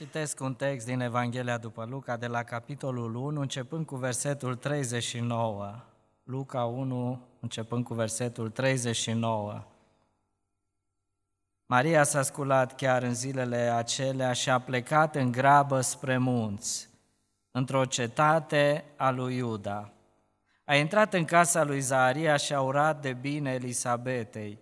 Citesc un text din Evanghelia după Luca, de la capitolul 1, începând cu versetul 39. Luca 1, începând cu versetul 39. Maria s-a sculat chiar în zilele acelea și a plecat în grabă spre munți, într-o cetate a lui Iuda. A intrat în casa lui Zaharia și a urat de bine Elisabetei.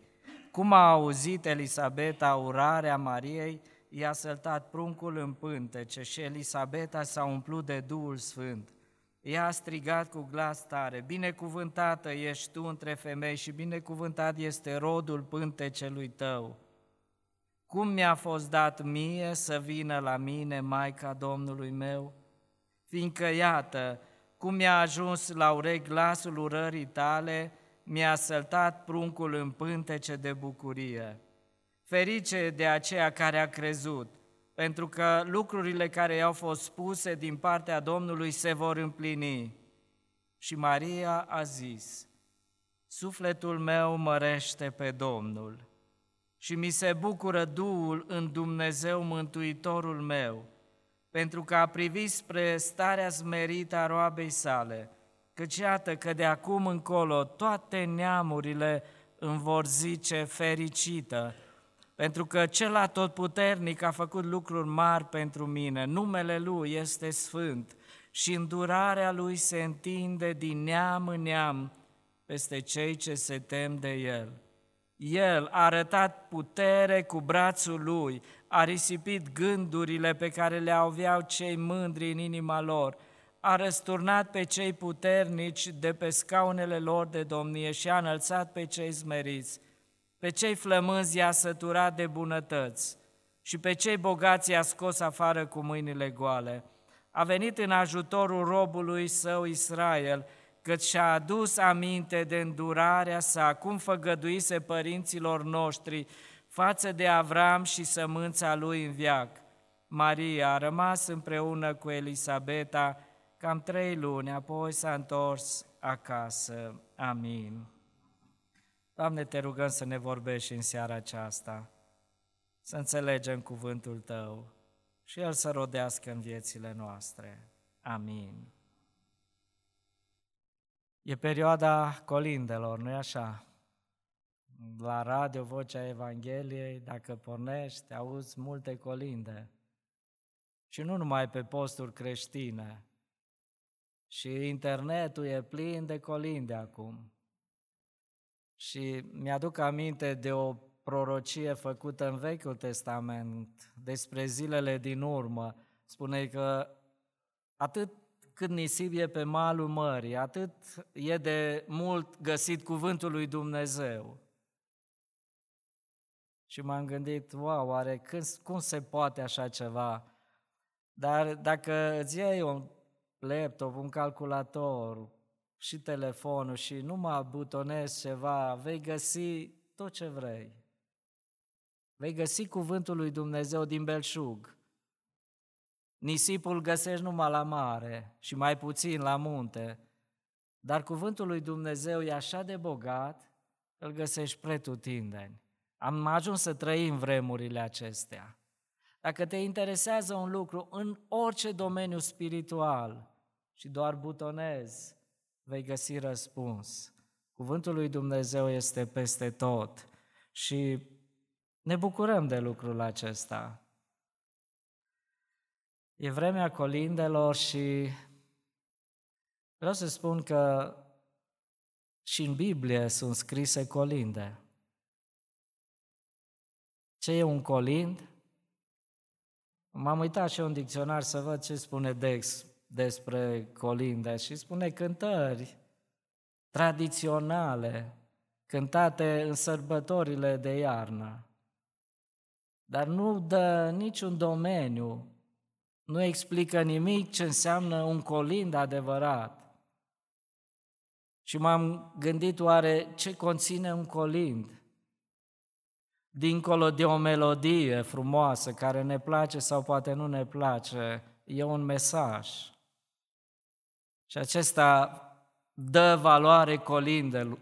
Cum a auzit Elisabeta urarea Mariei, i-a săltat pruncul în pântece și Elisabeta s-a umplut de Duhul Sfânt. Ea a strigat cu glas tare, binecuvântată ești tu între femei și binecuvântat este rodul pântecelui tău. Cum mi-a fost dat mie să vină la mine Maica Domnului meu? Fiindcă, iată, cum mi-a ajuns la urechi glasul urării tale, mi-a săltat pruncul în pântece de bucurie. Ferice de aceea care a crezut, pentru că lucrurile care i-au fost spuse din partea Domnului se vor împlini. Și Maria a zis, Sufletul meu mărește pe Domnul și mi se bucură Duhul în Dumnezeu Mântuitorul meu, pentru că a privit spre starea smerită a roabei sale, căci iată că de acum încolo toate neamurile îmi vor zice fericită, pentru că cel atotputernic a făcut lucruri mari pentru mine, numele Lui este sfânt și îndurarea Lui se întinde din neam în neam peste cei ce se tem de El. El a arătat putere cu brațul Lui, a risipit gândurile pe care le aveau cei mândri în inima lor, a răsturnat pe cei puternici de pe scaunele lor de domnie și a înălțat pe cei smeriți. Pe cei flămânzi i-a săturat de bunătăți și pe cei bogați i-a scos afară cu mâinile goale. A venit în ajutorul robului său Israel, cât și-a adus aminte de îndurarea sa, cum făgăduise părinților noștri față de Avram și sămânța lui în viac. Maria a rămas împreună cu Elisabeta cam trei luni, apoi s-a întors acasă. Amin. Doamne, te rugăm să ne vorbești în seara aceasta, să înțelegem cuvântul Tău și El să rodească în viețile noastre. Amin. E perioada colindelor, nu-i așa? La radio, Vocea Evangheliei, dacă pornești, auzi multe colinde. Și nu numai pe posturi creștine. Și internetul e plin de colinde acum. Și mi-aduc aminte de o prorocie făcută în Vechiul Testament despre zilele din urmă. Spune că atât cât nisip e pe malul mării, atât e de mult găsit cuvântul lui Dumnezeu. Și m-am gândit, wow, oare când, cum se poate așa ceva? Dar dacă îți iei un laptop, un calculator, și telefonul și nu mă butonezi ceva, vei găsi tot ce vrei. Vei găsi cuvântul lui Dumnezeu din belșug. Nisipul găsești numai la mare și mai puțin la munte, dar cuvântul lui Dumnezeu e așa de bogat, îl găsești pretutindeni. Am ajuns să trăim vremurile acestea. Dacă te interesează un lucru în orice domeniu spiritual și doar butonezi vei găsi răspuns. Cuvântul lui Dumnezeu este peste tot și ne bucurăm de lucrul acesta. E vremea colindelor și vreau să spun că și în Biblie sunt scrise colinde. Ce e un colind? M-am uitat și eu în dicționar să văd ce spune Dex despre colinde și spune cântări tradiționale, cântate în sărbătorile de iarnă. Dar nu dă niciun domeniu, nu explică nimic ce înseamnă un colind adevărat. Și m-am gândit oare ce conține un colind? Dincolo de o melodie frumoasă care ne place sau poate nu ne place, e un mesaj. Și acesta dă valoare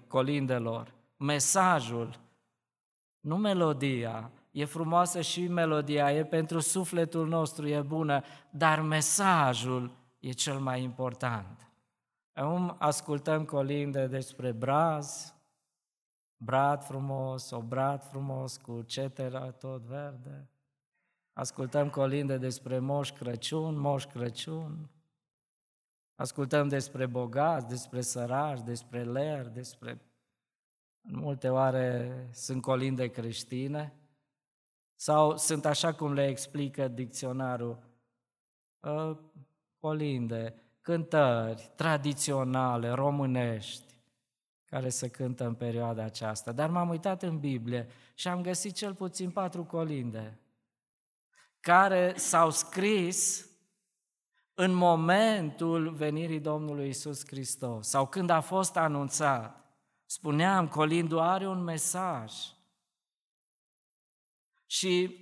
colindelor. Mesajul, nu melodia, e frumoasă și melodia, e pentru sufletul nostru, e bună, dar mesajul e cel mai important. Acum ascultăm colinde despre braz, brad frumos, o brad frumos cu cetera tot verde. Ascultăm colinde despre Moș Crăciun, Moș Crăciun. Ascultăm despre bogați, despre sărași, despre ler, despre... În multe oare sunt colinde creștine sau sunt așa cum le explică dicționarul, ă, colinde, cântări tradiționale, românești, care se cântă în perioada aceasta. Dar m-am uitat în Biblie și am găsit cel puțin patru colinde care s-au scris în momentul venirii Domnului Isus Hristos sau când a fost anunțat. Spuneam, colindul are un mesaj. Și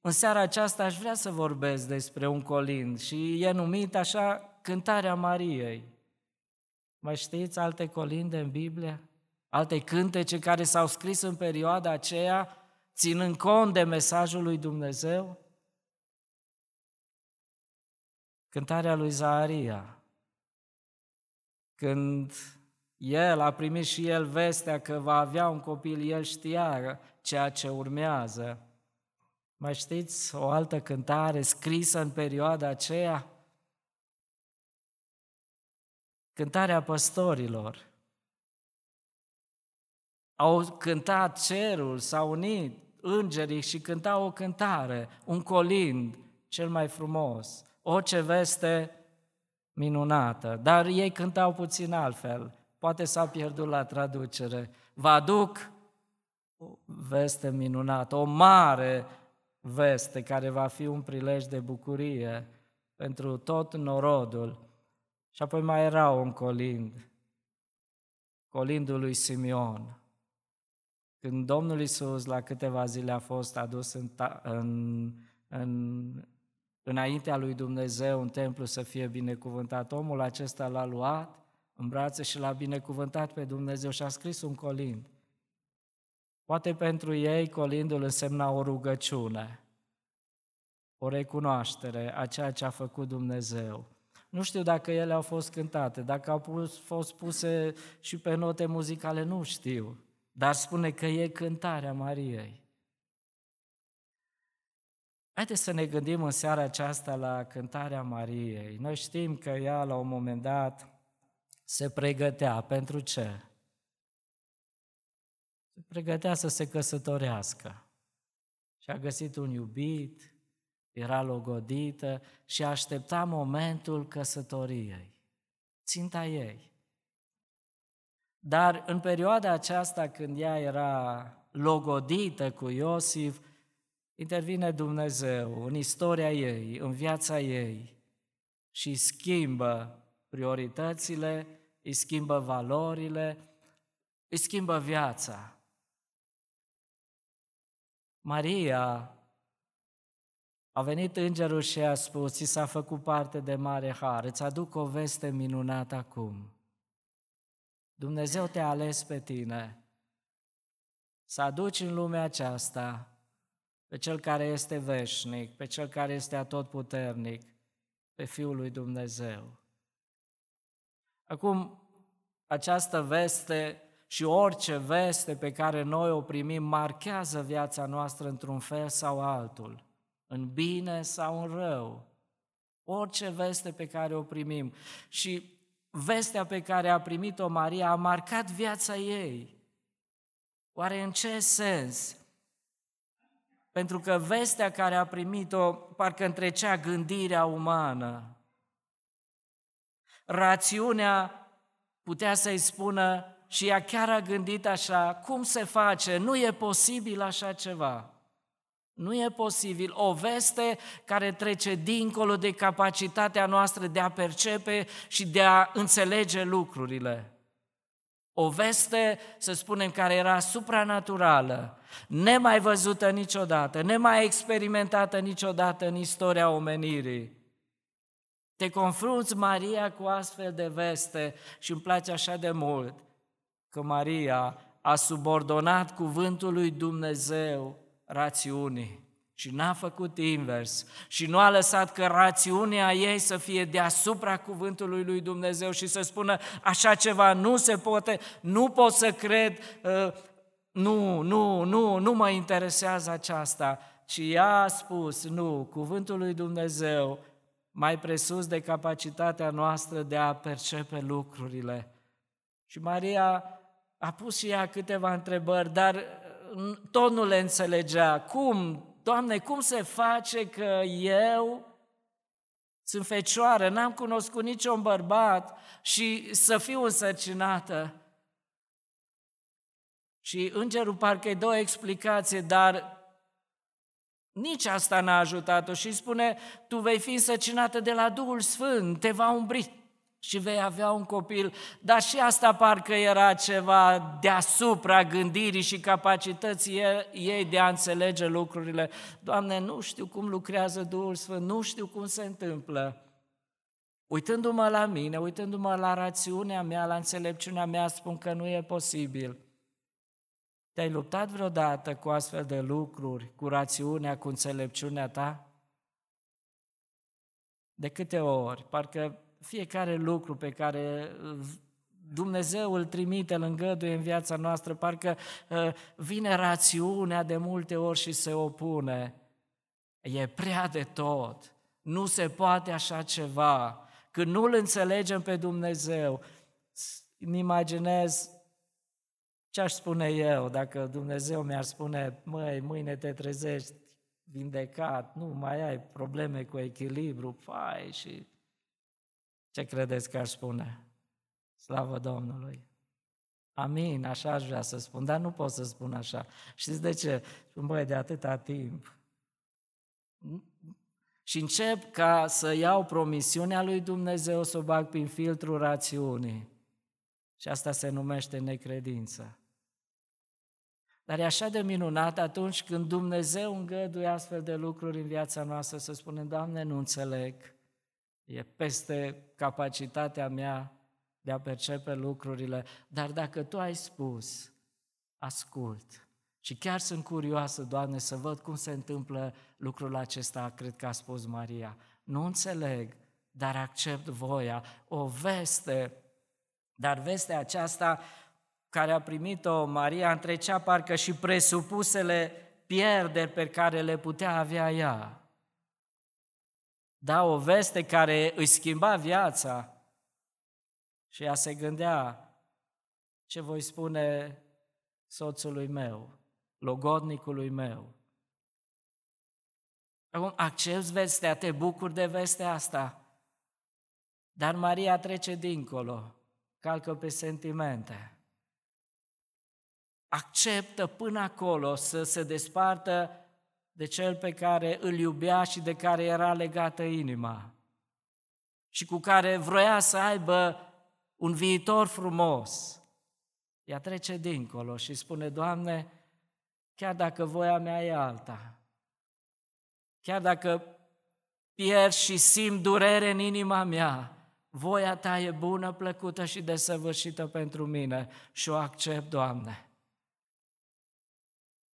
în seara aceasta aș vrea să vorbesc despre un colind și e numit așa Cântarea Mariei. Mai știți alte colinde în Biblie? Alte cântece care s-au scris în perioada aceea, ținând cont de mesajul lui Dumnezeu? Cântarea lui Zaharia, când el a primit și el vestea că va avea un copil, el știa ceea ce urmează. Mai știți o altă cântare scrisă în perioada aceea? Cântarea păstorilor. Au cântat cerul, s-au unit îngerii și cântau o cântare, un colind cel mai frumos. O ce veste minunată, dar ei cântau puțin altfel. Poate s-a pierdut la traducere. Vă aduc o veste minunată, o mare veste care va fi un prilej de bucurie pentru tot norodul. Și apoi mai era un colind, colindul lui Simeon. Când Domnul Isus la câteva zile a fost adus în, în, în, înaintea lui Dumnezeu în templu să fie binecuvântat, omul acesta l-a luat în brațe și l-a binecuvântat pe Dumnezeu și a scris un colind. Poate pentru ei colindul însemna o rugăciune, o recunoaștere a ceea ce a făcut Dumnezeu. Nu știu dacă ele au fost cântate, dacă au fost puse și pe note muzicale, nu știu. Dar spune că e cântarea Mariei. Haideți să ne gândim în seara aceasta la cântarea Mariei. Noi știm că ea la un moment dat se pregătea. Pentru ce? Se pregătea să se căsătorească. Și a găsit un iubit, era logodită și aștepta momentul căsătoriei. Ținta ei. Dar în perioada aceasta când ea era logodită cu Iosif, intervine Dumnezeu în istoria ei, în viața ei și schimbă prioritățile, îi schimbă valorile, îi schimbă viața. Maria a venit îngerul și a spus, ți s-a făcut parte de mare har, îți aduc o veste minunată acum. Dumnezeu te-a ales pe tine să aduci în lumea aceasta pe Cel care este veșnic, pe Cel care este atotputernic, pe Fiul lui Dumnezeu. Acum, această veste și orice veste pe care noi o primim marchează viața noastră într-un fel sau altul, în bine sau în rău. Orice veste pe care o primim. Și vestea pe care a primit-o Maria a marcat viața ei. Oare în ce sens? Pentru că vestea care a primit-o parcă întrecea gândirea umană. Rațiunea putea să-i spună și ea chiar a gândit așa, cum se face, nu e posibil așa ceva. Nu e posibil. O veste care trece dincolo de capacitatea noastră de a percepe și de a înțelege lucrurile. O veste, să spunem, care era supranaturală, nemai văzută niciodată, nemai experimentată niciodată în istoria omenirii. Te confrunți, Maria, cu astfel de veste și îmi place așa de mult că Maria a subordonat cuvântul lui Dumnezeu rațiunii și n-a făcut invers și nu a lăsat că rațiunea ei să fie deasupra cuvântului lui Dumnezeu și să spună așa ceva nu se poate, nu pot să cred, uh, nu, nu, nu, nu mă interesează aceasta, ci ea a spus, nu, cuvântul lui Dumnezeu mai presus de capacitatea noastră de a percepe lucrurile. Și Maria a pus și ea câteva întrebări, dar tot nu le înțelegea. Cum, Doamne, cum se face că eu sunt fecioară, n-am cunoscut niciun bărbat și să fiu însărcinată? Și îngerul parcă îi dă o explicație, dar nici asta n-a ajutat-o și spune, tu vei fi însăcinată de la Duhul Sfânt, te va umbri și vei avea un copil. Dar și asta parcă era ceva deasupra gândirii și capacității ei de a înțelege lucrurile. Doamne, nu știu cum lucrează Duhul Sfânt, nu știu cum se întâmplă. Uitându-mă la mine, uitându-mă la rațiunea mea, la înțelepciunea mea, spun că nu e posibil. Te-ai luptat vreodată cu astfel de lucruri, cu rațiunea, cu înțelepciunea ta? De câte ori? Parcă fiecare lucru pe care Dumnezeu îl trimite, îl îngăduie în viața noastră, parcă uh, vine rațiunea de multe ori și se opune. E prea de tot. Nu se poate așa ceva. Când nu-L înțelegem pe Dumnezeu, îmi imaginez ce aș spune eu dacă Dumnezeu mi-ar spune, măi, mâine te trezești vindecat, nu mai ai probleme cu echilibru, fai și ce credeți că aș spune? Slavă Domnului! Amin, așa aș vrea să spun, dar nu pot să spun așa. Știți de ce? Băi, de atâta timp. Și încep ca să iau promisiunea lui Dumnezeu, să o bag prin filtrul rațiunii. Și asta se numește necredință. Dar e așa de minunat atunci când Dumnezeu îngăduie astfel de lucruri în viața noastră să spunem, Doamne, nu înțeleg, e peste capacitatea mea de a percepe lucrurile, dar dacă Tu ai spus, ascult. Și chiar sunt curioasă, Doamne, să văd cum se întâmplă lucrul acesta, cred că a spus Maria. Nu înțeleg, dar accept voia, o veste, dar vestea aceasta care a primit-o Maria întrecea parcă și presupusele pierderi pe care le putea avea ea. Da, o veste care îi schimba viața și ea se gândea ce voi spune soțului meu, logodnicului meu. Acum, accepti vestea, te bucuri de vestea asta. Dar Maria trece dincolo, calcă pe sentimente acceptă până acolo să se despartă de cel pe care îl iubea și de care era legată inima și cu care vroia să aibă un viitor frumos. Ea trece dincolo și spune, Doamne, chiar dacă voia mea e alta, chiar dacă pierd și simt durere în inima mea, voia Ta e bună, plăcută și desăvârșită pentru mine și o accept, Doamne.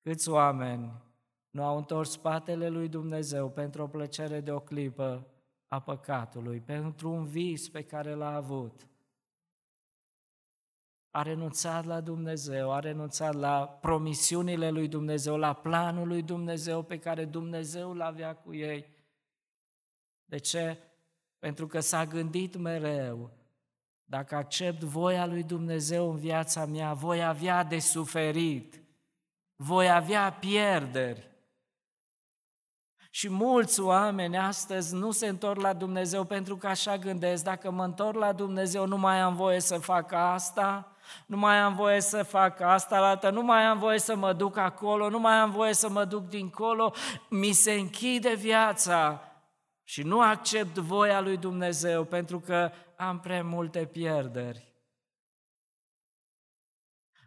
Câți oameni nu au întors spatele lui Dumnezeu pentru o plăcere de o clipă a păcatului, pentru un vis pe care l-a avut. A renunțat la Dumnezeu, a renunțat la promisiunile lui Dumnezeu, la planul lui Dumnezeu pe care Dumnezeu l avea cu ei. De ce? Pentru că s-a gândit mereu, dacă accept voia lui Dumnezeu în viața mea, voi avea de suferit voi avea pierderi. Și mulți oameni astăzi nu se întorc la Dumnezeu pentru că așa gândesc, dacă mă întorc la Dumnezeu nu mai am voie să fac asta, nu mai am voie să fac asta, la altă, nu mai am voie să mă duc acolo, nu mai am voie să mă duc dincolo, mi se închide viața și nu accept voia lui Dumnezeu pentru că am prea multe pierderi.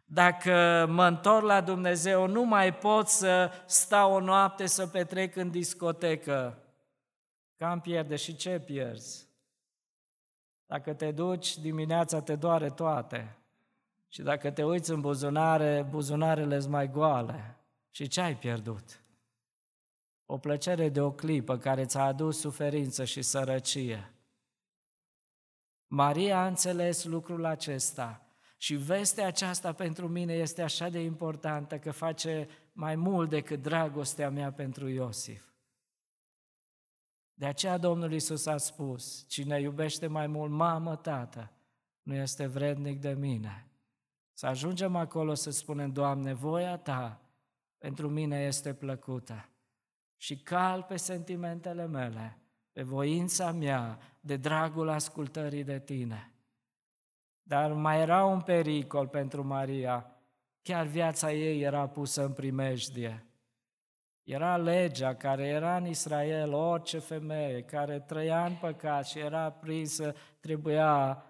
Dacă mă întorc la Dumnezeu, nu mai pot să stau o noapte să petrec în discotecă. Cam pierde și ce pierzi? Dacă te duci, dimineața te doare toate. Și dacă te uiți în buzunare, buzunarele sunt mai goale. Și ce ai pierdut? O plăcere de o clipă care ți-a adus suferință și sărăcie. Maria a înțeles lucrul acesta și vestea aceasta pentru mine este așa de importantă că face mai mult decât dragostea mea pentru Iosif. De aceea Domnul Isus a spus, cine iubește mai mult mamă, tată, nu este vrednic de mine. Să ajungem acolo să spunem, Doamne, voia Ta pentru mine este plăcută și cal pe sentimentele mele, pe voința mea, de dragul ascultării de Tine. Dar mai era un pericol pentru Maria, chiar viața ei era pusă în primejdie. Era legea care era în Israel, orice femeie care trăia în păcat și era prinsă, trebuia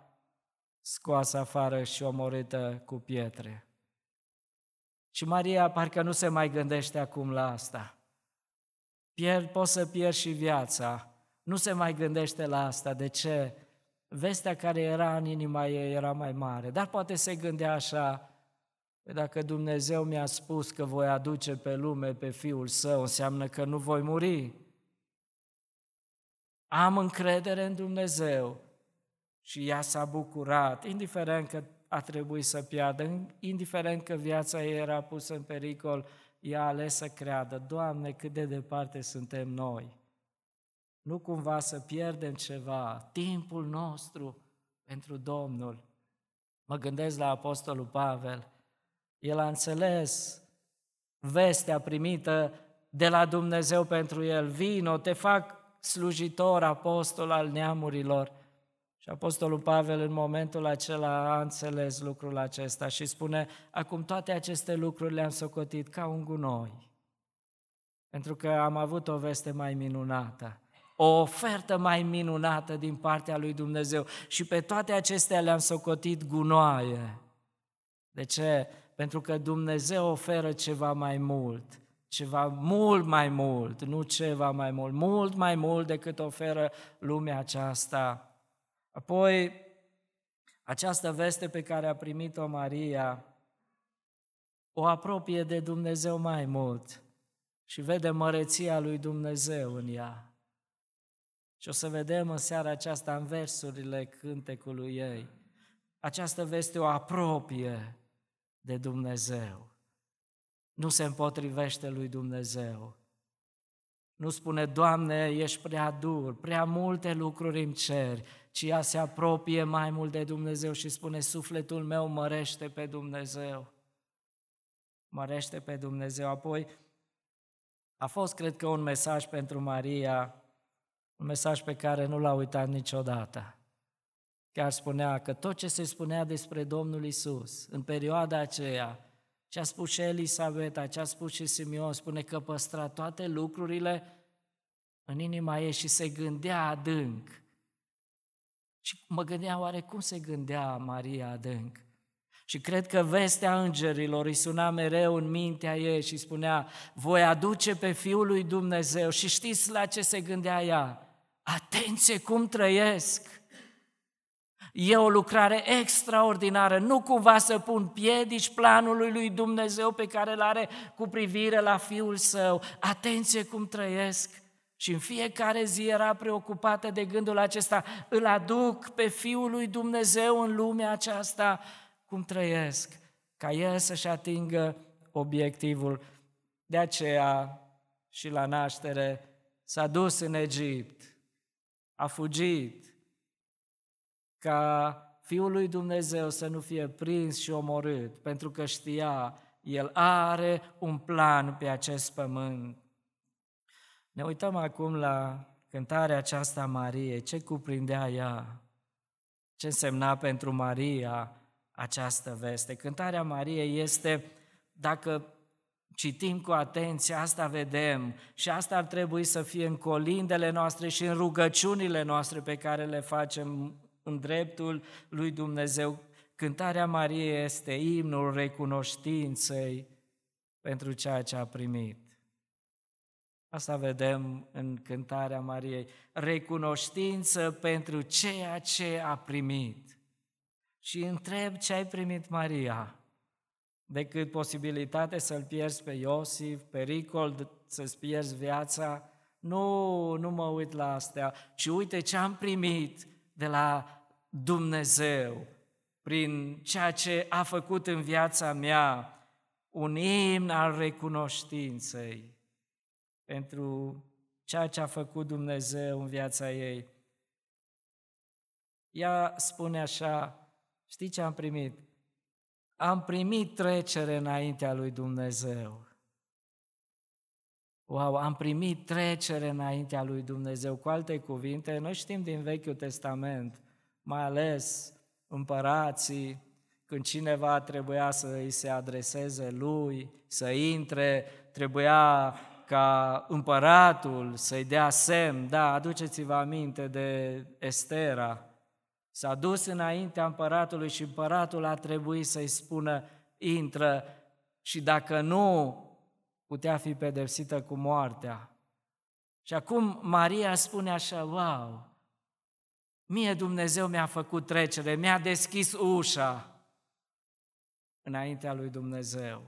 scoasă afară și omorâtă cu pietre. Și Maria parcă nu se mai gândește acum la asta. Pierd, poți să pierzi și viața. Nu se mai gândește la asta. De ce? Vestea care era în inima ei era mai mare. Dar poate se gândea așa, Păi dacă Dumnezeu mi-a spus că voi aduce pe lume pe Fiul Său, înseamnă că nu voi muri. Am încredere în Dumnezeu și ea s-a bucurat, indiferent că a trebuit să piardă, indiferent că viața ei era pusă în pericol, ea a ales să creadă, Doamne, cât de departe suntem noi. Nu cumva să pierdem ceva, timpul nostru pentru Domnul. Mă gândesc la Apostolul Pavel, el a înțeles vestea primită de la Dumnezeu pentru el. Vino, te fac slujitor, apostol al neamurilor. Și Apostolul Pavel în momentul acela a înțeles lucrul acesta și spune, acum toate aceste lucruri le-am socotit ca un gunoi, pentru că am avut o veste mai minunată, o ofertă mai minunată din partea lui Dumnezeu și pe toate acestea le-am socotit gunoaie. De ce? Pentru că Dumnezeu oferă ceva mai mult, ceva mult mai mult, nu ceva mai mult, mult mai mult decât oferă lumea aceasta. Apoi, această veste pe care a primit-o Maria o apropie de Dumnezeu mai mult și vede măreția lui Dumnezeu în ea. Și o să vedem în seara aceasta în versurile cântecului ei. Această veste o apropie de Dumnezeu. Nu se împotrivește lui Dumnezeu. Nu spune, Doamne, ești prea dur, prea multe lucruri îmi ceri, ci ea se apropie mai mult de Dumnezeu și spune, sufletul meu mărește pe Dumnezeu. Mărește pe Dumnezeu. Apoi, a fost, cred că, un mesaj pentru Maria, un mesaj pe care nu l-a uitat niciodată. Chiar spunea că tot ce se spunea despre Domnul Isus în perioada aceea, ce a spus și Elisabeta, ce a spus și Simeon, spune că păstra toate lucrurile în inima ei și se gândea adânc. Și mă gândeam oare cum se gândea Maria adânc? Și cred că vestea îngerilor îi suna mereu în mintea ei și spunea, voi aduce pe Fiul lui Dumnezeu și știți la ce se gândea ea? Atenție cum trăiesc! E o lucrare extraordinară, nu cumva să pun piedici planului lui Dumnezeu pe care îl are cu privire la Fiul Său. Atenție cum trăiesc! Și în fiecare zi era preocupată de gândul acesta, îl aduc pe Fiul lui Dumnezeu în lumea aceasta, cum trăiesc, ca El să-și atingă obiectivul. De aceea și la naștere s-a dus în Egipt, a fugit, ca Fiul lui Dumnezeu să nu fie prins și omorât, pentru că știa, El are un plan pe acest pământ. Ne uităm acum la cântarea aceasta a Mariei, ce cuprindea ea, ce însemna pentru Maria această veste. Cântarea Mariei este, dacă citim cu atenție, asta vedem și asta ar trebui să fie în colindele noastre și în rugăciunile noastre pe care le facem în dreptul lui Dumnezeu. Cântarea Mariei este imnul recunoștinței pentru ceea ce a primit. Asta vedem în cântarea Mariei. Recunoștință pentru ceea ce a primit. Și întreb ce ai primit Maria. Decât posibilitate să-l pierzi pe Iosif, pericol să-ți pierzi viața. Nu, nu mă uit la astea, ci uite ce am primit de la Dumnezeu prin ceea ce a făcut în viața mea, un imn al recunoștinței pentru ceea ce a făcut Dumnezeu în viața ei. Ea spune așa, știi ce am primit? Am primit trecere înaintea lui Dumnezeu. Wow, am primit trecere înaintea lui Dumnezeu. Cu alte cuvinte, noi știm din Vechiul Testament, mai ales împărații, când cineva trebuia să îi se adreseze lui, să intre, trebuia ca împăratul să-i dea semn. Da, aduceți-vă aminte de Estera. S-a dus înaintea împăratului și împăratul a trebuit să-i spună, intră, și dacă nu, putea fi pedepsită cu moartea. Și acum Maria spune așa, wow, mie Dumnezeu mi-a făcut trecere, mi-a deschis ușa înaintea lui Dumnezeu.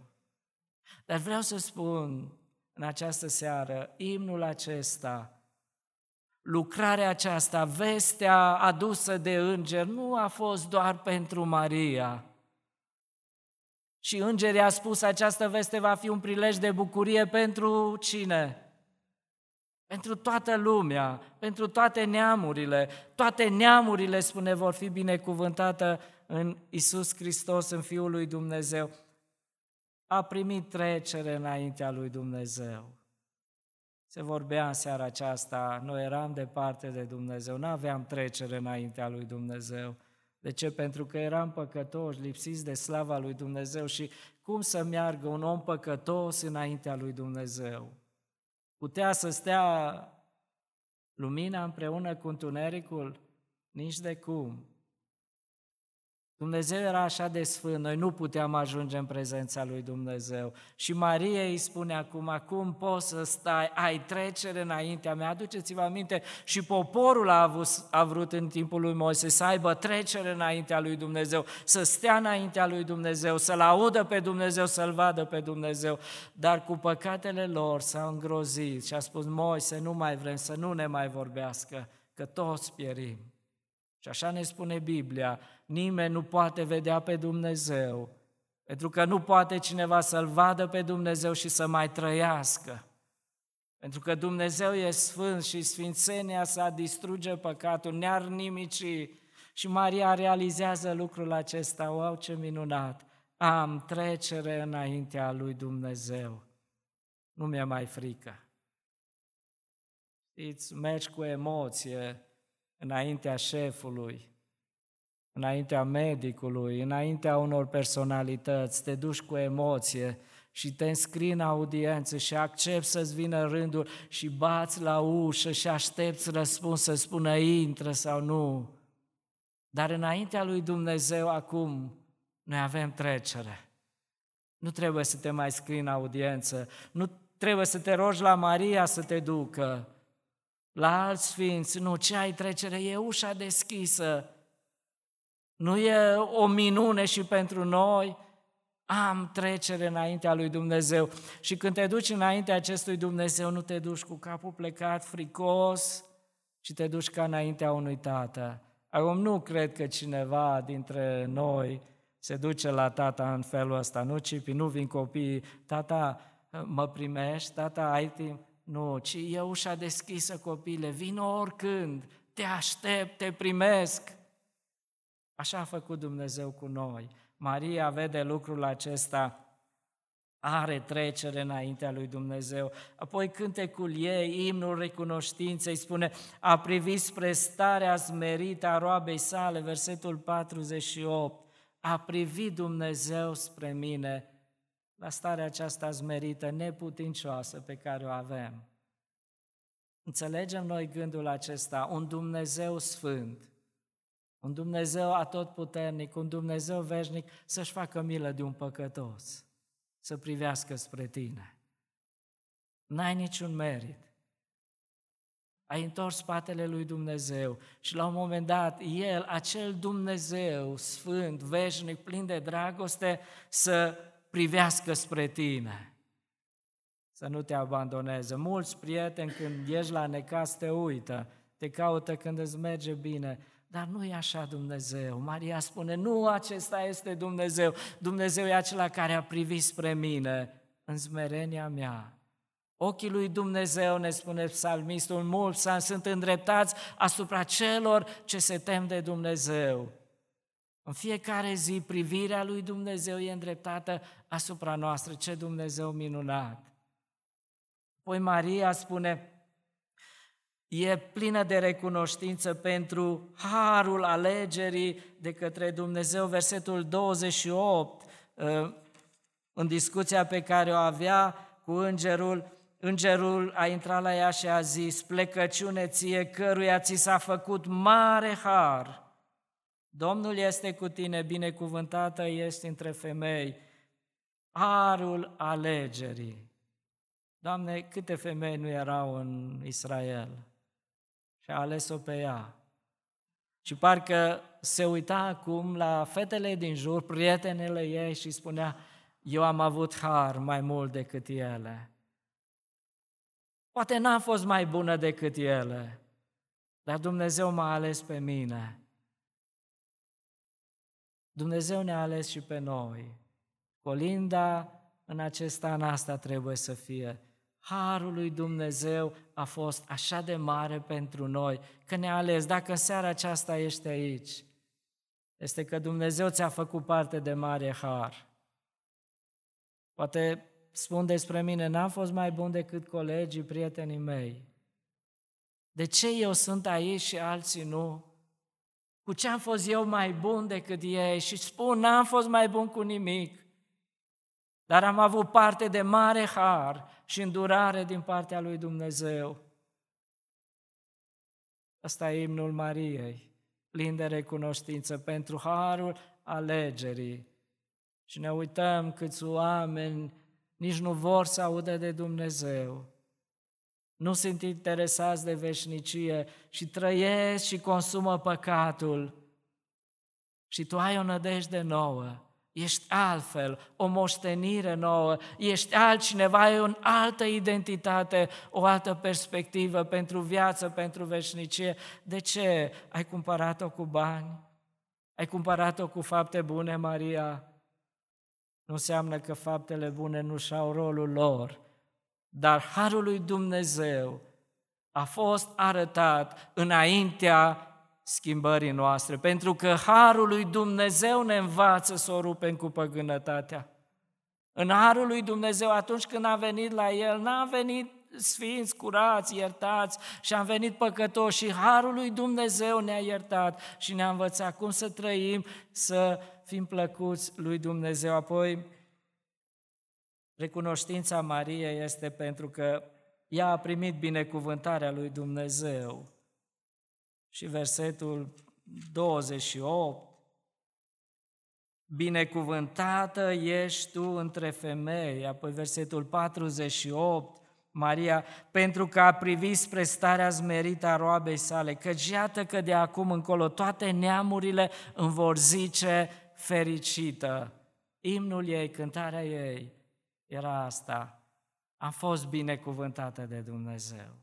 Dar vreau să spun în această seară, imnul acesta, lucrarea aceasta, vestea adusă de înger, nu a fost doar pentru Maria. Și îngerii a spus, această veste va fi un prilej de bucurie pentru cine? Pentru toată lumea, pentru toate neamurile. Toate neamurile, spune, vor fi binecuvântate în Isus Hristos, în Fiul lui Dumnezeu a primit trecere înaintea lui Dumnezeu. Se vorbea în seara aceasta, noi eram departe de Dumnezeu, nu aveam trecere înaintea lui Dumnezeu. De ce? Pentru că eram păcătoși, lipsiți de slava lui Dumnezeu și cum să meargă un om păcătos înaintea lui Dumnezeu? Putea să stea lumina împreună cu întunericul? Nici de cum. Dumnezeu era așa de sfânt, noi nu puteam ajunge în prezența lui Dumnezeu. Și Maria îi spune acum, acum poți să stai, ai trecere înaintea mea. Aduceți-vă aminte, și poporul a, avut, a vrut în timpul lui Moise să aibă trecere înaintea lui Dumnezeu, să stea înaintea lui Dumnezeu, să-L audă pe Dumnezeu, să-L vadă pe Dumnezeu. Dar cu păcatele lor s-au îngrozit și a spus, Moise, nu mai vrem să nu ne mai vorbească, că toți pierim. Și așa ne spune Biblia, nimeni nu poate vedea pe Dumnezeu, pentru că nu poate cineva să-L vadă pe Dumnezeu și să mai trăiască. Pentru că Dumnezeu e sfânt și sfințenia sa distruge păcatul, ne-ar nimici. Și Maria realizează lucrul acesta, wow, ce minunat! Am trecere înaintea lui Dumnezeu. Nu mi-e mai frică. Știți, mergi cu emoție înaintea șefului, înaintea medicului, înaintea unor personalități, te duci cu emoție și te înscrii în audiență și accepti să-ți vină rândul și bați la ușă și aștepți răspuns să spună intră sau nu. Dar înaintea lui Dumnezeu acum noi avem trecere. Nu trebuie să te mai scrii în audiență, nu trebuie să te rogi la Maria să te ducă, la alți sfinți, nu, ce ai trecere, e ușa deschisă, nu e o minune și pentru noi? Am trecere înaintea lui Dumnezeu. Și când te duci înaintea acestui Dumnezeu, nu te duci cu capul plecat, fricos, ci te duci ca înaintea unui tată. Acum nu cred că cineva dintre noi se duce la tata în felul ăsta, nu, Cipi, nu vin copiii, tata, mă primești, tata, ai timp? Nu, ci e ușa deschisă, copile, vin oricând, te aștept, te primesc. Așa a făcut Dumnezeu cu noi. Maria vede lucrul acesta, are trecere înaintea lui Dumnezeu. Apoi cântecul ei, imnul recunoștinței, spune, a privit spre starea smerită a roabei sale, versetul 48, a privit Dumnezeu spre mine, la starea aceasta zmerită, neputincioasă pe care o avem. Înțelegem noi gândul acesta, un Dumnezeu sfânt, un Dumnezeu atotputernic, un Dumnezeu veșnic să-și facă milă de un păcătos, să privească spre tine. N-ai niciun merit. Ai întors spatele lui Dumnezeu și la un moment dat El, acel Dumnezeu sfânt, veșnic, plin de dragoste, să privească spre tine, să nu te abandoneze. Mulți prieteni când ești la necas te uită, te caută când îți merge bine, dar nu e așa Dumnezeu. Maria spune, nu acesta este Dumnezeu. Dumnezeu e acela care a privit spre mine în smerenia mea. Ochii lui Dumnezeu, ne spune psalmistul, mulți sunt îndreptați asupra celor ce se tem de Dumnezeu. În fiecare zi, privirea lui Dumnezeu e îndreptată asupra noastră. Ce Dumnezeu minunat! Apoi Maria spune, e plină de recunoștință pentru harul alegerii de către Dumnezeu. Versetul 28, uh, în discuția pe care o avea cu îngerul, îngerul a intrat la ea și a zis, plecăciune ție căruia ți s-a făcut mare har. Domnul este cu tine, binecuvântată ești între femei, harul alegerii. Doamne, câte femei nu erau în Israel? Și a ales-o pe ea. Și parcă se uita acum la fetele din jur, prietenele ei și spunea, eu am avut har mai mult decât ele. Poate n-am fost mai bună decât ele, dar Dumnezeu m-a ales pe mine. Dumnezeu ne-a ales și pe noi. Colinda în acest an asta trebuie să fie. Harul lui Dumnezeu a fost așa de mare pentru noi, că ne-a ales. Dacă în seara aceasta ești aici, este că Dumnezeu ți-a făcut parte de mare har. Poate spun despre mine, n-am fost mai bun decât colegii, prietenii mei. De ce eu sunt aici și alții nu? Cu ce am fost eu mai bun decât ei? Și spun, n-am fost mai bun cu nimic. Dar am avut parte de mare har și îndurare din partea lui Dumnezeu. Asta e imnul Mariei, plin de recunoștință pentru harul alegerii. Și ne uităm câți oameni nici nu vor să audă de Dumnezeu. Nu sunt interesați de veșnicie și trăiesc și consumă păcatul. Și tu ai o nădejde nouă ești altfel, o moștenire nouă, ești altcineva, ai o altă identitate, o altă perspectivă pentru viață, pentru veșnicie. De ce? Ai cumpărat-o cu bani? Ai cumpărat-o cu fapte bune, Maria? Nu înseamnă că faptele bune nu și-au rolul lor, dar Harul lui Dumnezeu a fost arătat înaintea schimbării noastre, pentru că Harul lui Dumnezeu ne învață să o rupem cu păgânătatea. În Harul lui Dumnezeu, atunci când a venit la El, n-a venit sfinți, curați, iertați și am venit păcătoși și Harul lui Dumnezeu ne-a iertat și ne-a învățat cum să trăim, să fim plăcuți lui Dumnezeu. Apoi, recunoștința Mariei este pentru că ea a primit binecuvântarea lui Dumnezeu. Și versetul 28, Binecuvântată ești tu între femei, apoi versetul 48, Maria, pentru că a privit spre starea zmerită a roabei sale, căci iată că de acum încolo toate neamurile îmi vor zice fericită. Imnul ei, cântarea ei era asta. Am fost binecuvântată de Dumnezeu.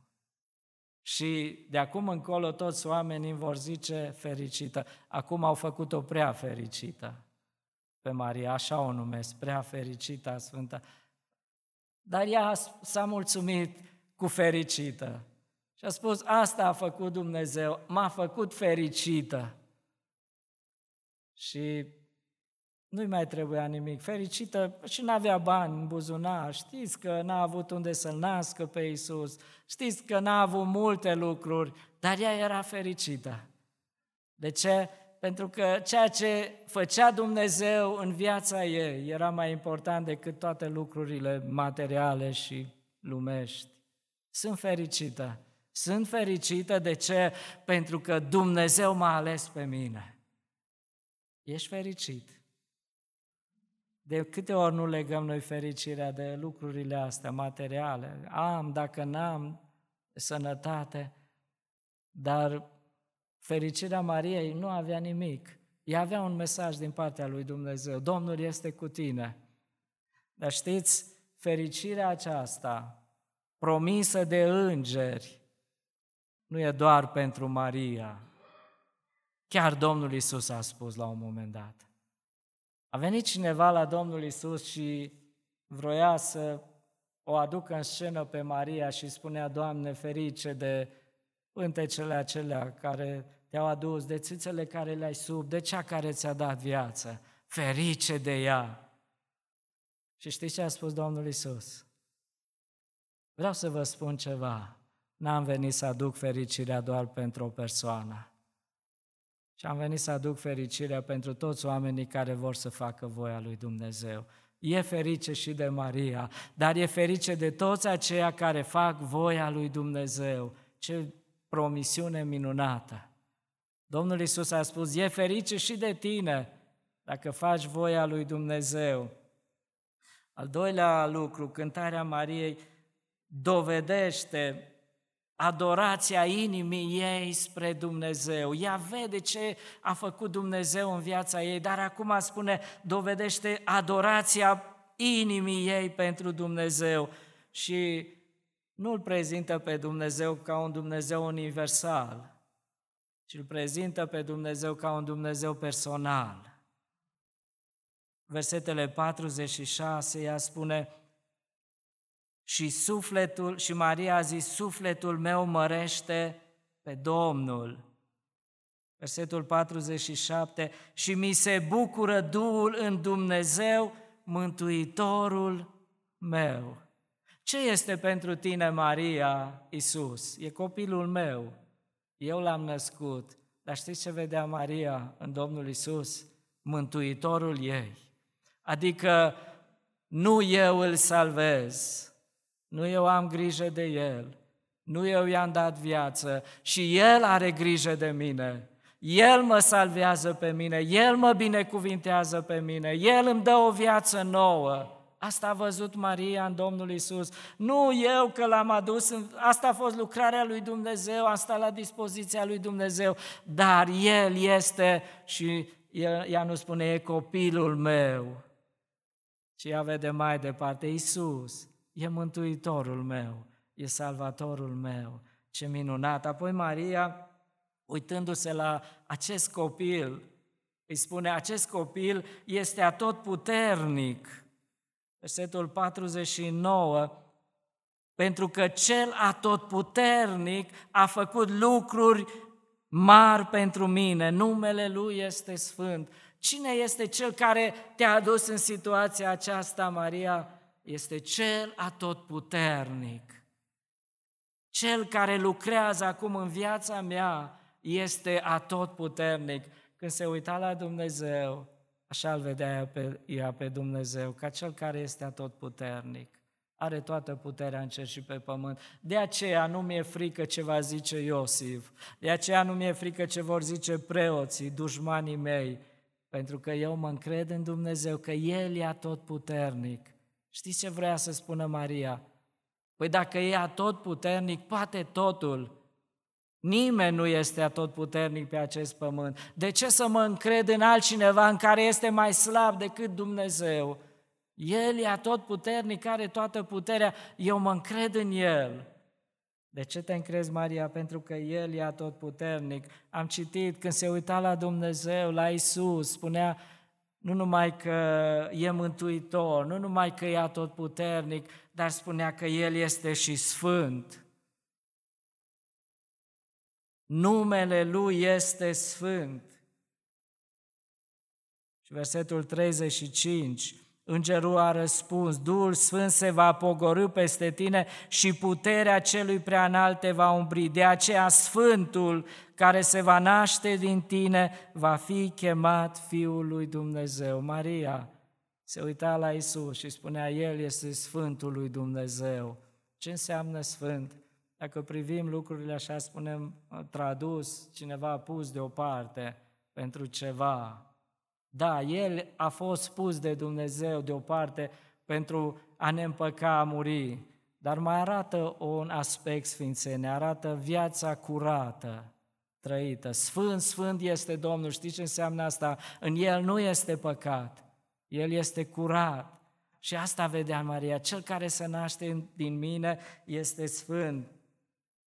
Și de acum încolo toți oamenii vor zice fericită. Acum au făcut-o prea fericită pe Maria, așa o numesc, prea fericită, Sfântă. Dar ea s-a mulțumit cu fericită. Și a spus, asta a făcut Dumnezeu, m-a făcut fericită. Și nu-i mai trebuia nimic. Fericită și n-avea bani în buzunar, știți că n-a avut unde să-L nască pe Iisus, știți că n-a avut multe lucruri, dar ea era fericită. De ce? Pentru că ceea ce făcea Dumnezeu în viața ei era mai important decât toate lucrurile materiale și lumești. Sunt fericită. Sunt fericită de ce? Pentru că Dumnezeu m-a ales pe mine. Ești fericit. De câte ori nu legăm noi fericirea de lucrurile astea materiale? Am, dacă n-am, sănătate. Dar fericirea Mariei nu avea nimic. Ea avea un mesaj din partea lui Dumnezeu. Domnul este cu tine. Dar știți, fericirea aceasta, promisă de îngeri, nu e doar pentru Maria. Chiar Domnul Isus a spus la un moment dat. A venit cineva la Domnul Isus și vroia să o aducă în scenă pe Maria și spunea, Doamne, ferice de pântecele acelea care te-au adus, de țițele care le-ai sub, de cea care ți-a dat viață, ferice de ea. Și știți ce a spus Domnul Isus? Vreau să vă spun ceva. N-am venit să aduc fericirea doar pentru o persoană, ci am venit să aduc fericirea pentru toți oamenii care vor să facă voia lui Dumnezeu. E ferice și de Maria, dar e ferice de toți aceia care fac voia lui Dumnezeu. Ce promisiune minunată! Domnul Isus a spus, e ferice și de tine dacă faci voia lui Dumnezeu. Al doilea lucru, cântarea Mariei dovedește adorația inimii ei spre Dumnezeu. Ea vede ce a făcut Dumnezeu în viața ei, dar acum spune, dovedește adorația inimii ei pentru Dumnezeu și nu îl prezintă pe Dumnezeu ca un Dumnezeu universal, ci îl prezintă pe Dumnezeu ca un Dumnezeu personal. Versetele 46, ea spune, și sufletul, și Maria a zis, sufletul meu mărește pe Domnul. Versetul 47, și mi se bucură Duhul în Dumnezeu, Mântuitorul meu. Ce este pentru tine, Maria, Isus? E copilul meu. Eu l-am născut. Dar știți ce vedea Maria în Domnul Isus? Mântuitorul ei. Adică nu eu îl salvez, nu eu am grijă de El, nu eu i-am dat viață și El are grijă de mine. El mă salvează pe mine, El mă binecuvintează pe mine, El îmi dă o viață nouă. Asta a văzut Maria în Domnul Isus. Nu eu că l-am adus, asta a fost lucrarea lui Dumnezeu, asta la dispoziția lui Dumnezeu, dar El este și ea nu spune, e copilul meu, ci ea vede mai departe, Isus e Mântuitorul meu, e Salvatorul meu. Ce minunat! Apoi Maria, uitându-se la acest copil, îi spune, acest copil este atot puternic. Versetul 49, pentru că cel atotputernic a făcut lucruri mari pentru mine, numele Lui este sfânt. Cine este Cel care te-a adus în situația aceasta, Maria? Este Cel atotputernic. Cel care lucrează acum în viața mea este atotputernic. Când se uita la Dumnezeu, așa îl vedea ea pe, ea pe Dumnezeu, ca Cel care este atotputernic. Are toată puterea în cer și pe pământ. De aceea nu mi-e frică ce va zice Iosif. De aceea nu mi-e frică ce vor zice preoții, dușmanii mei. Pentru că eu mă încred în Dumnezeu, că El e atotputernic Știți ce vrea să spună Maria? Păi dacă e atot puternic, poate totul. Nimeni nu este atot puternic pe acest pământ. De ce să mă încred în altcineva în care este mai slab decât Dumnezeu? El e atot puternic, are toată puterea, eu mă încred în El. De ce te încrezi, Maria? Pentru că El e atot puternic. Am citit când se uita la Dumnezeu, la Isus, spunea, nu numai că e mântuitor, nu numai că e tot puternic, dar spunea că El este și sfânt. Numele Lui este sfânt. Și versetul 35, Îngerul a răspuns, Duhul Sfânt se va pogorâ peste tine și puterea celui preanalt te va umbri. De aceea Sfântul care se va naște din tine va fi chemat Fiul lui Dumnezeu. Maria se uita la Isus și spunea, El este Sfântul lui Dumnezeu. Ce înseamnă Sfânt? Dacă privim lucrurile așa, spunem, tradus, cineva a pus deoparte pentru ceva, da, el a fost pus de Dumnezeu deoparte pentru a ne împăca, a muri, dar mai arată un aspect sfințenie, arată viața curată, trăită. Sfânt, sfânt este Domnul. Știți ce înseamnă asta? În El nu este păcat. El este curat. Și asta vedea Maria, cel care se naște din mine este sfânt.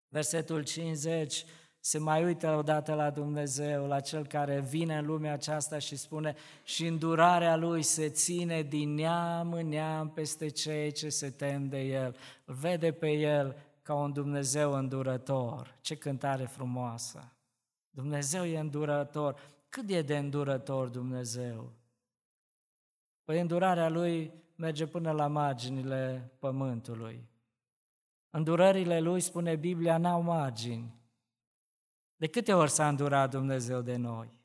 Versetul 50 se mai uită odată la Dumnezeu, la Cel care vine în lumea aceasta și spune și îndurarea Lui se ține din neam în neam peste cei ce se tem de El. Îl vede pe El ca un Dumnezeu îndurător. Ce cântare frumoasă! Dumnezeu e îndurător. Cât e de îndurător Dumnezeu? Păi îndurarea Lui merge până la marginile pământului. Îndurările Lui, spune Biblia, n-au margini. De câte ori s-a îndurat Dumnezeu de noi?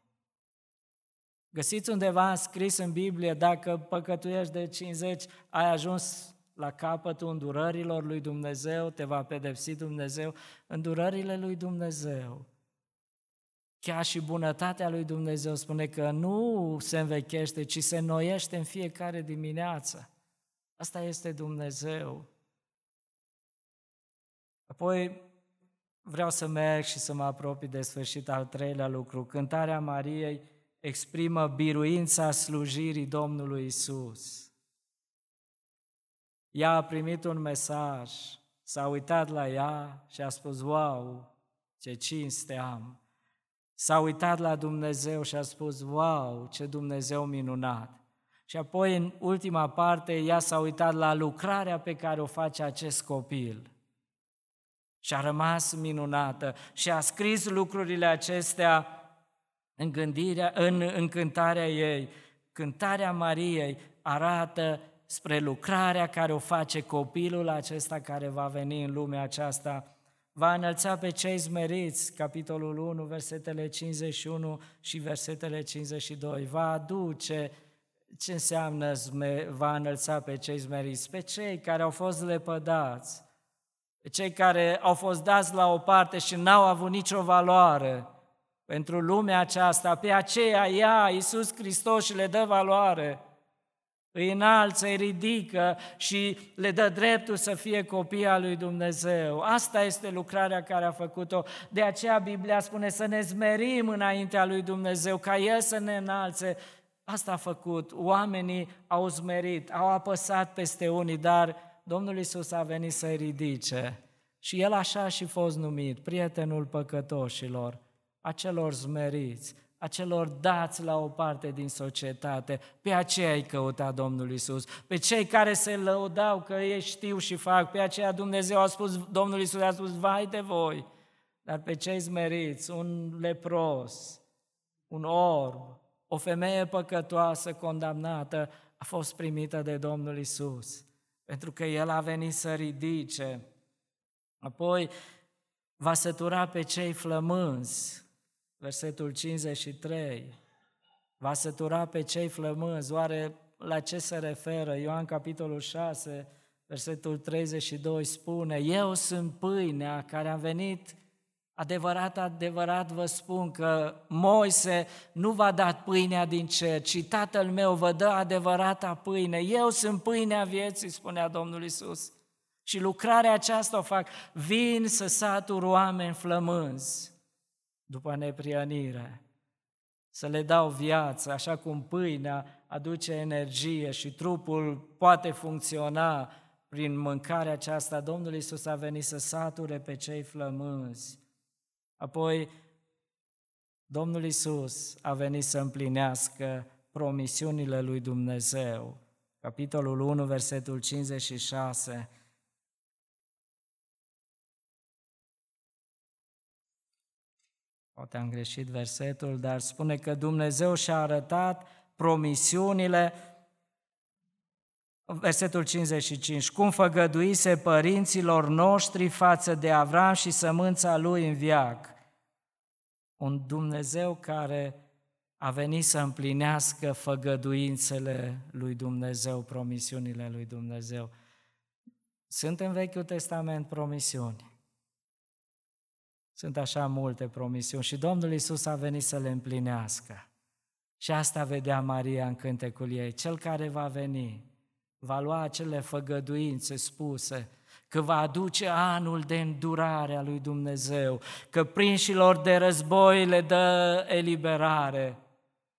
Găsiți undeva scris în Biblie, dacă păcătuiești de 50, ai ajuns la capătul îndurărilor lui Dumnezeu, te va pedepsi Dumnezeu, îndurările lui Dumnezeu. Chiar și bunătatea lui Dumnezeu spune că nu se învechește, ci se noiește în fiecare dimineață. Asta este Dumnezeu. Apoi vreau să merg și să mă apropii de sfârșit al treilea lucru. Cântarea Mariei exprimă biruința slujirii Domnului Isus. Ea a primit un mesaj, s-a uitat la ea și a spus, wow, ce cinste am. S-a uitat la Dumnezeu și a spus, wow, ce Dumnezeu minunat. Și apoi, în ultima parte, ea s-a uitat la lucrarea pe care o face acest copil. Și a rămas minunată și a scris lucrurile acestea în, gândirea, în, în cântarea ei. Cântarea Mariei arată spre lucrarea care o face copilul acesta care va veni în lumea aceasta va înălța pe cei zmeriți, capitolul 1, versetele 51 și versetele 52, va aduce ce înseamnă va înălța pe cei zmeriți? Pe cei care au fost lepădați, pe cei care au fost dați la o parte și n-au avut nicio valoare pentru lumea aceasta, pe aceea ea, Iisus Hristos, și le dă valoare îi înalță, îi ridică și le dă dreptul să fie copii al lui Dumnezeu. Asta este lucrarea care a făcut-o. De aceea Biblia spune să ne zmerim înaintea lui Dumnezeu, ca El să ne înalțe. Asta a făcut. Oamenii au zmerit, au apăsat peste unii, dar Domnul Isus a venit să-i ridice. Și El așa a și fost numit, prietenul păcătoșilor, acelor zmeriți, acelor dați la o parte din societate, pe aceea îi căuta Domnul Isus, pe cei care se lăudau că ei știu și fac, pe aceea Dumnezeu a spus, Domnul Isus a spus, vai de voi, dar pe cei zmeriți, un lepros, un orb, o femeie păcătoasă condamnată a fost primită de Domnul Isus, pentru că El a venit să ridice. Apoi va sătura pe cei flămânzi, versetul 53, va sătura pe cei flămânzi, oare la ce se referă? Ioan capitolul 6, versetul 32 spune, Eu sunt pâinea care a venit, adevărat, adevărat vă spun că Moise nu v-a dat pâinea din cer, ci Tatăl meu vă dă adevărata pâine. Eu sunt pâinea vieții, spunea Domnul Isus. Și lucrarea aceasta o fac, vin să satur oameni flămânzi după neprianire, să le dau viață, așa cum pâinea aduce energie și trupul poate funcționa prin mâncarea aceasta, Domnul Isus a venit să sature pe cei flămânzi. Apoi, Domnul Isus a venit să împlinească promisiunile lui Dumnezeu. Capitolul 1, versetul 56, Poate am greșit versetul, dar spune că Dumnezeu și-a arătat promisiunile Versetul 55. Cum făgăduise părinților noștri față de Avram și sămânța lui în viac. Un Dumnezeu care a venit să împlinească făgăduințele lui Dumnezeu, promisiunile lui Dumnezeu. Sunt în Vechiul Testament promisiuni. Sunt așa multe promisiuni și Domnul Isus a venit să le împlinească. Și asta vedea Maria în cântecul ei. Cel care va veni va lua acele făgăduințe spuse, că va aduce anul de îndurare a lui Dumnezeu, că prinșilor de război le dă eliberare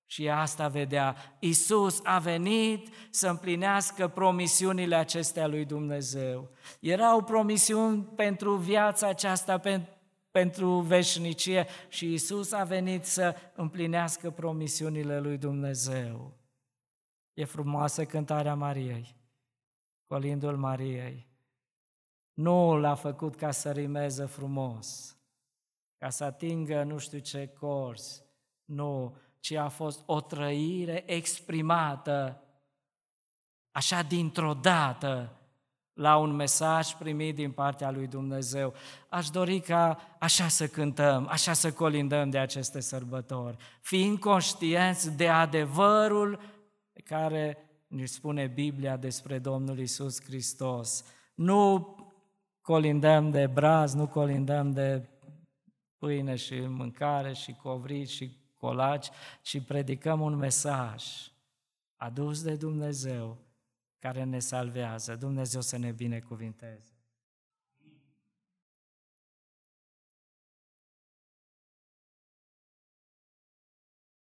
Și asta vedea. Isus a venit să împlinească promisiunile acestea lui Dumnezeu. Erau promisiuni pentru viața aceasta, pentru veșnicie și Isus a venit să împlinească promisiunile lui Dumnezeu. E frumoasă cântarea Mariei, colindul Mariei. Nu l-a făcut ca să rimeze frumos, ca să atingă nu știu ce cors, nu, ci a fost o trăire exprimată așa dintr-o dată la un mesaj primit din partea lui Dumnezeu. Aș dori ca așa să cântăm, așa să colindăm de aceste sărbători, fiind conștienți de adevărul pe care ne spune Biblia despre Domnul Isus Hristos. Nu colindăm de braz, nu colindăm de pâine și mâncare și covrici și colaci, ci predicăm un mesaj adus de Dumnezeu care ne salvează. Dumnezeu să ne binecuvinteze.